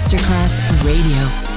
Masterclass Radio.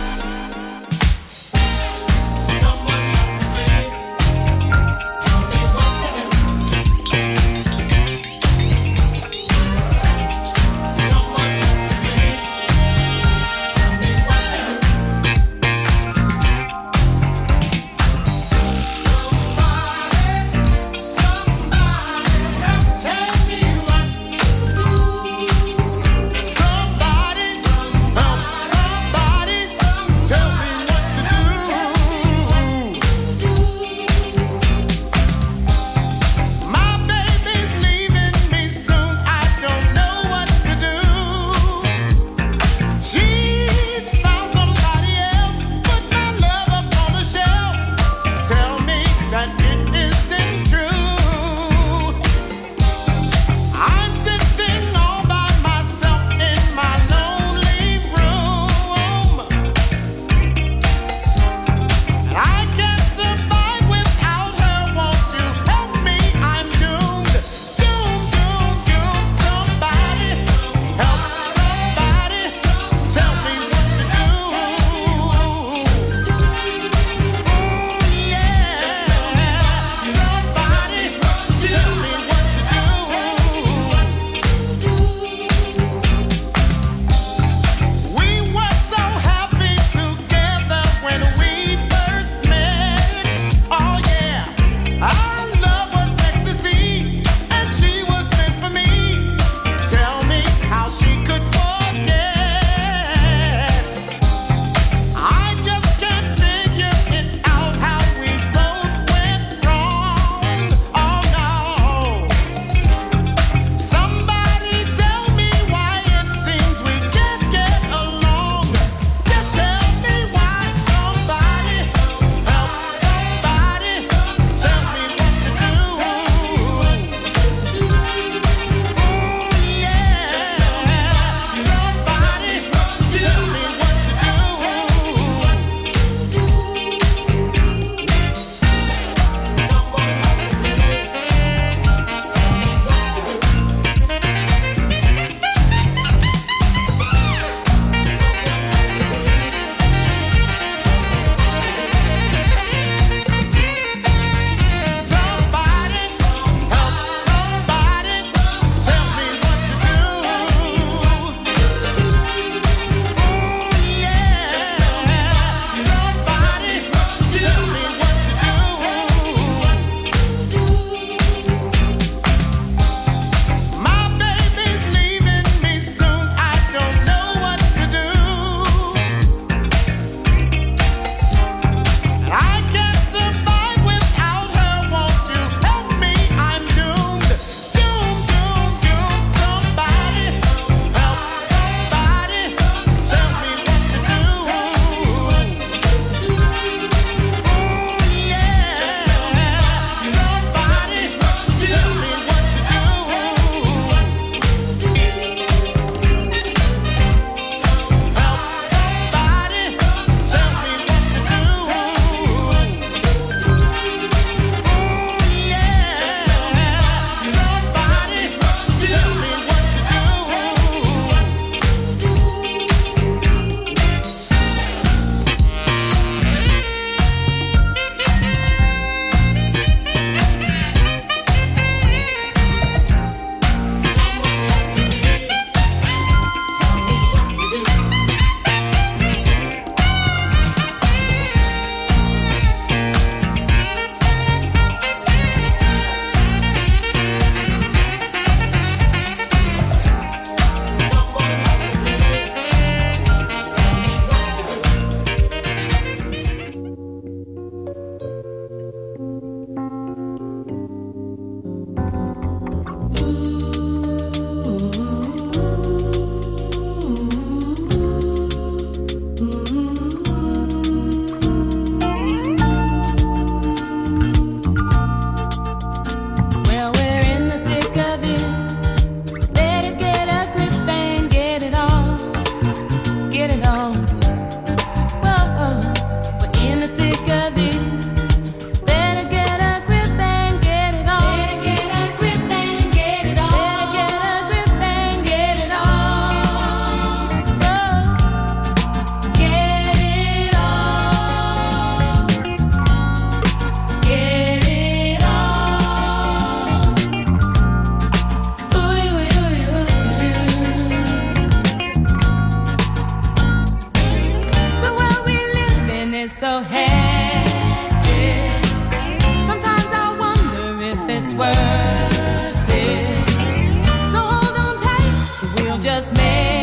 It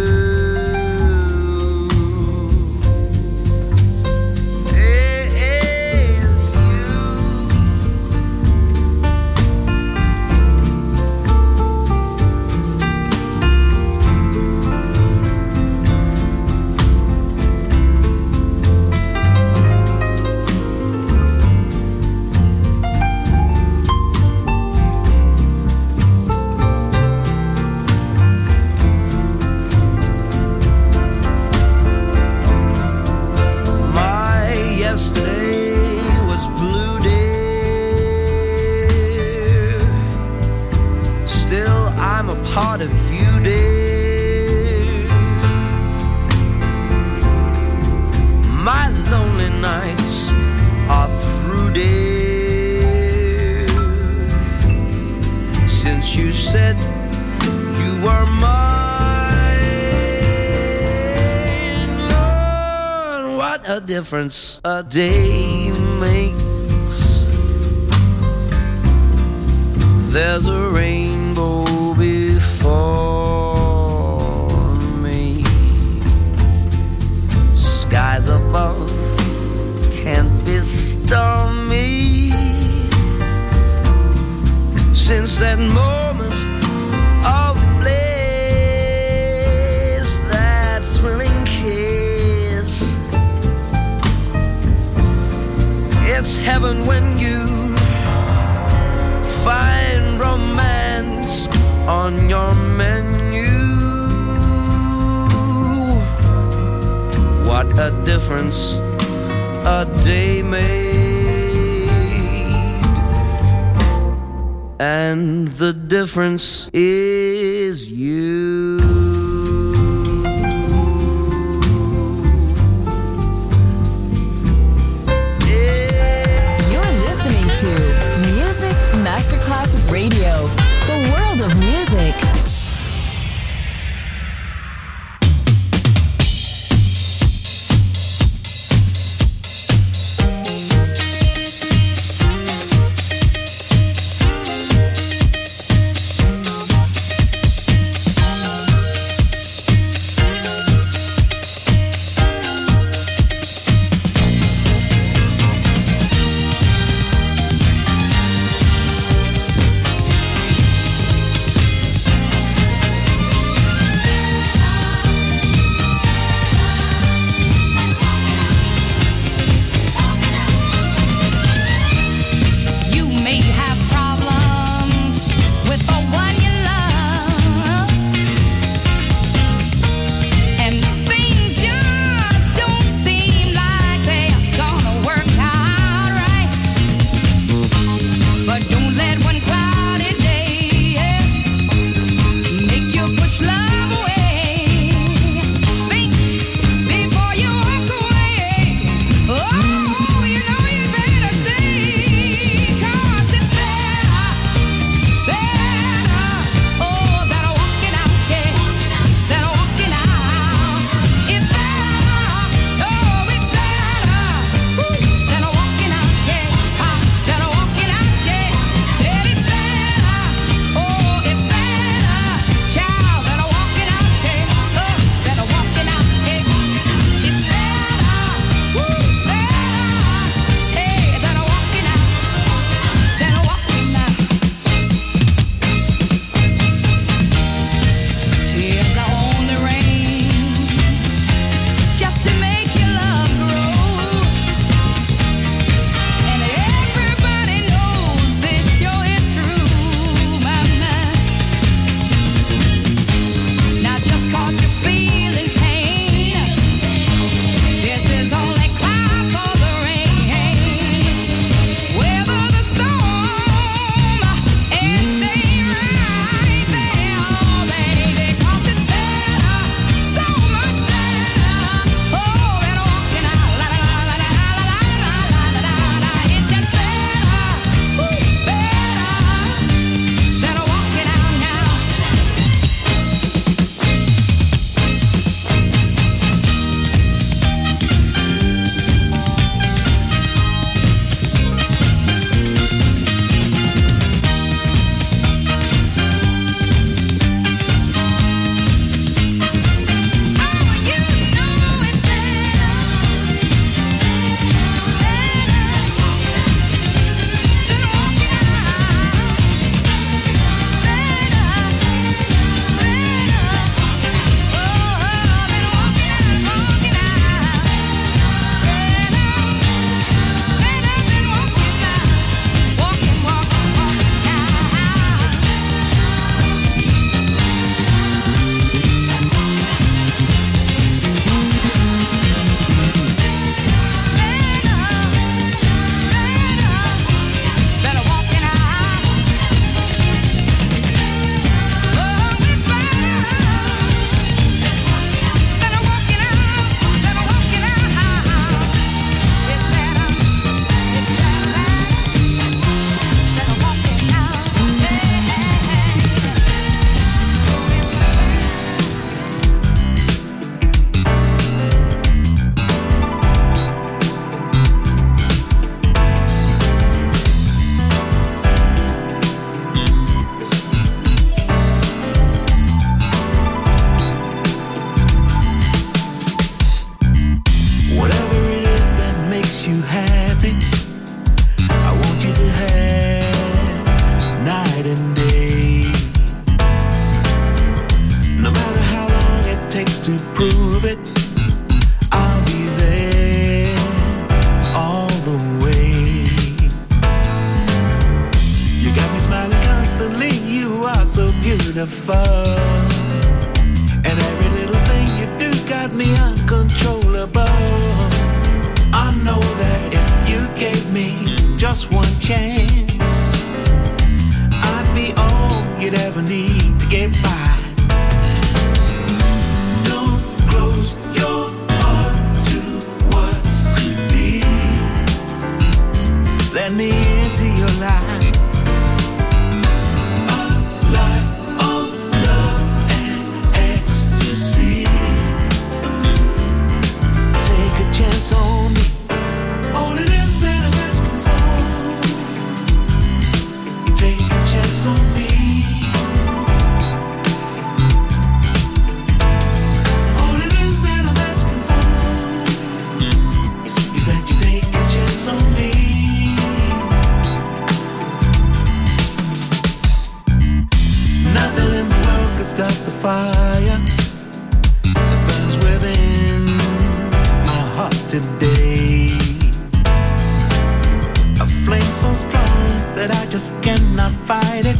cannot fight it.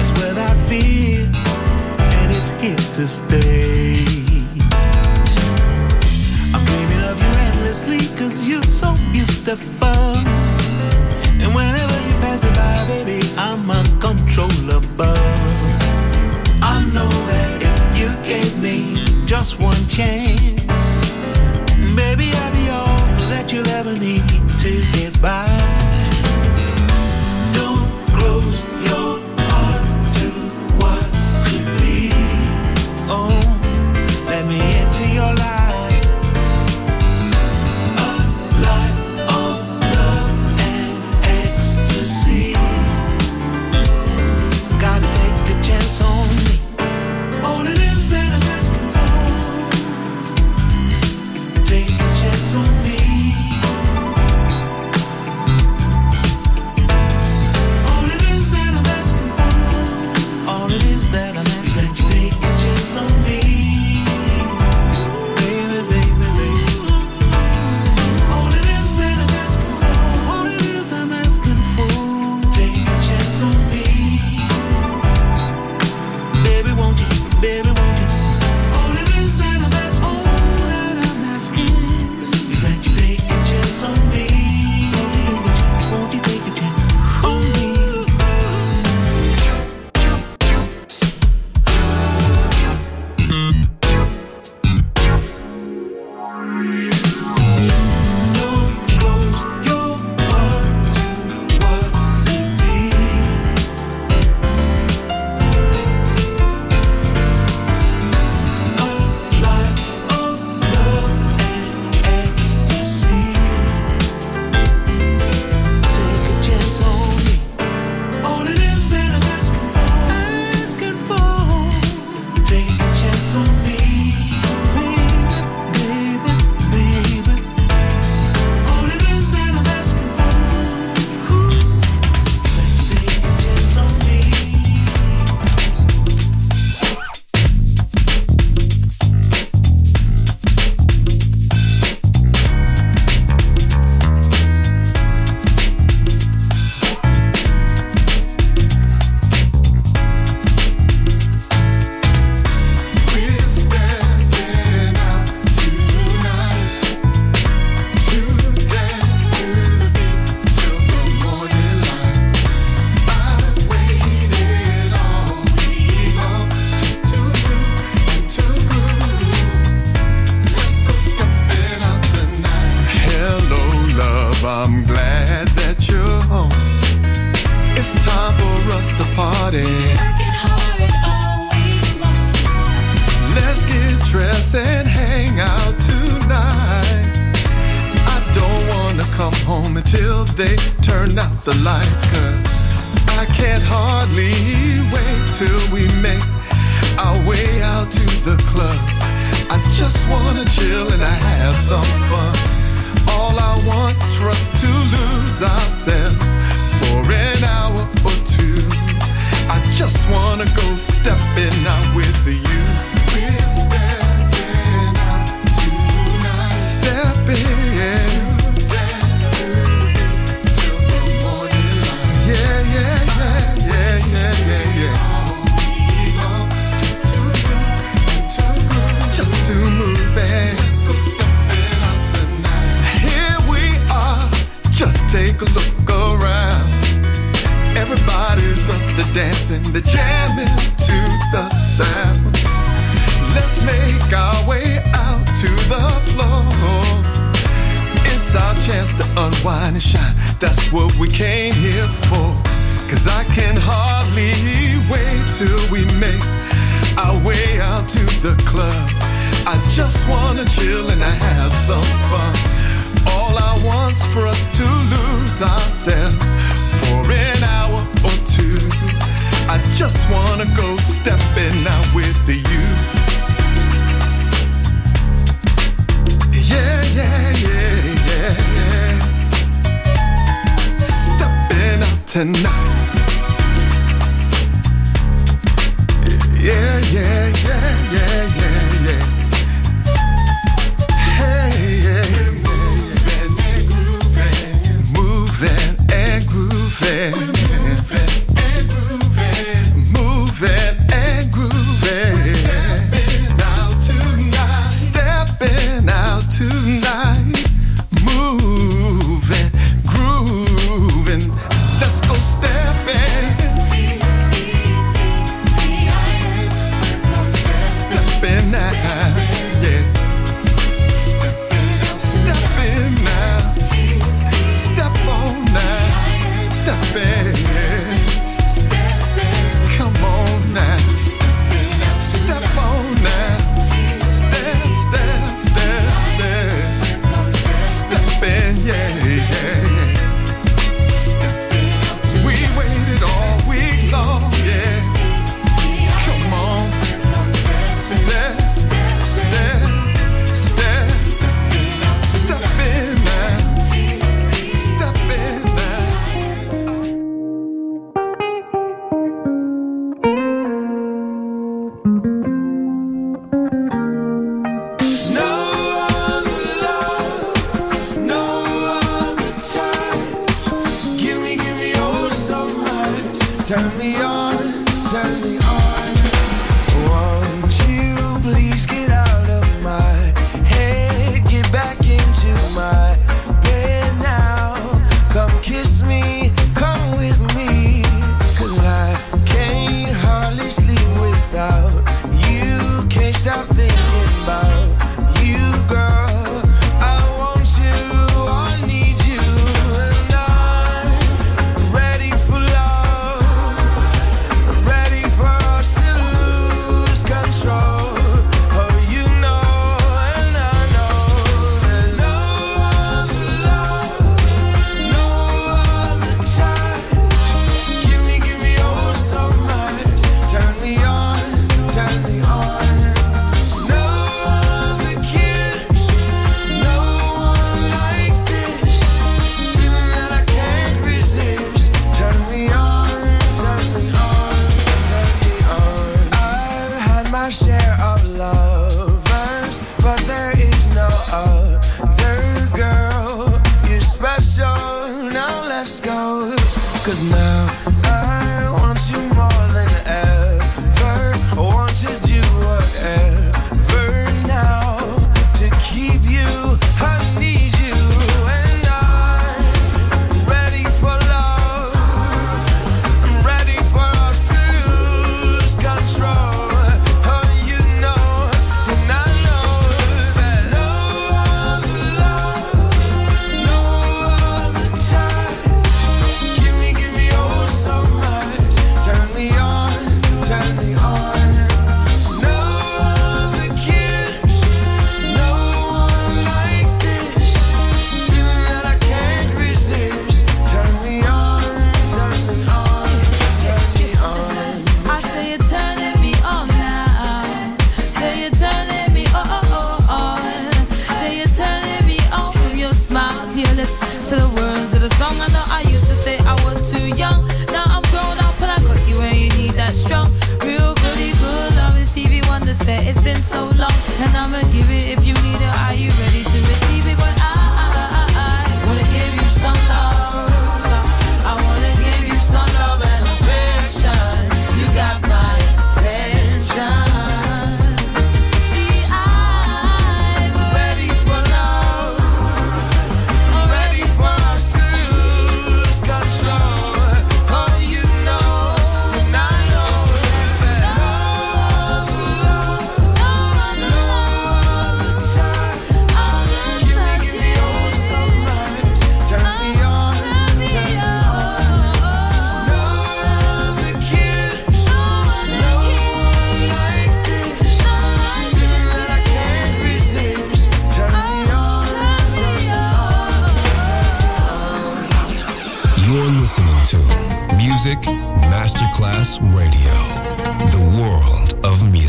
It's without fear, and it's here to stay. I'm dreaming of you endlessly, cause you're so beautiful. And whenever you pass me by, baby, I'm uncontrollable. I know that if you gave me just one chance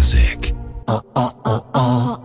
world of music. I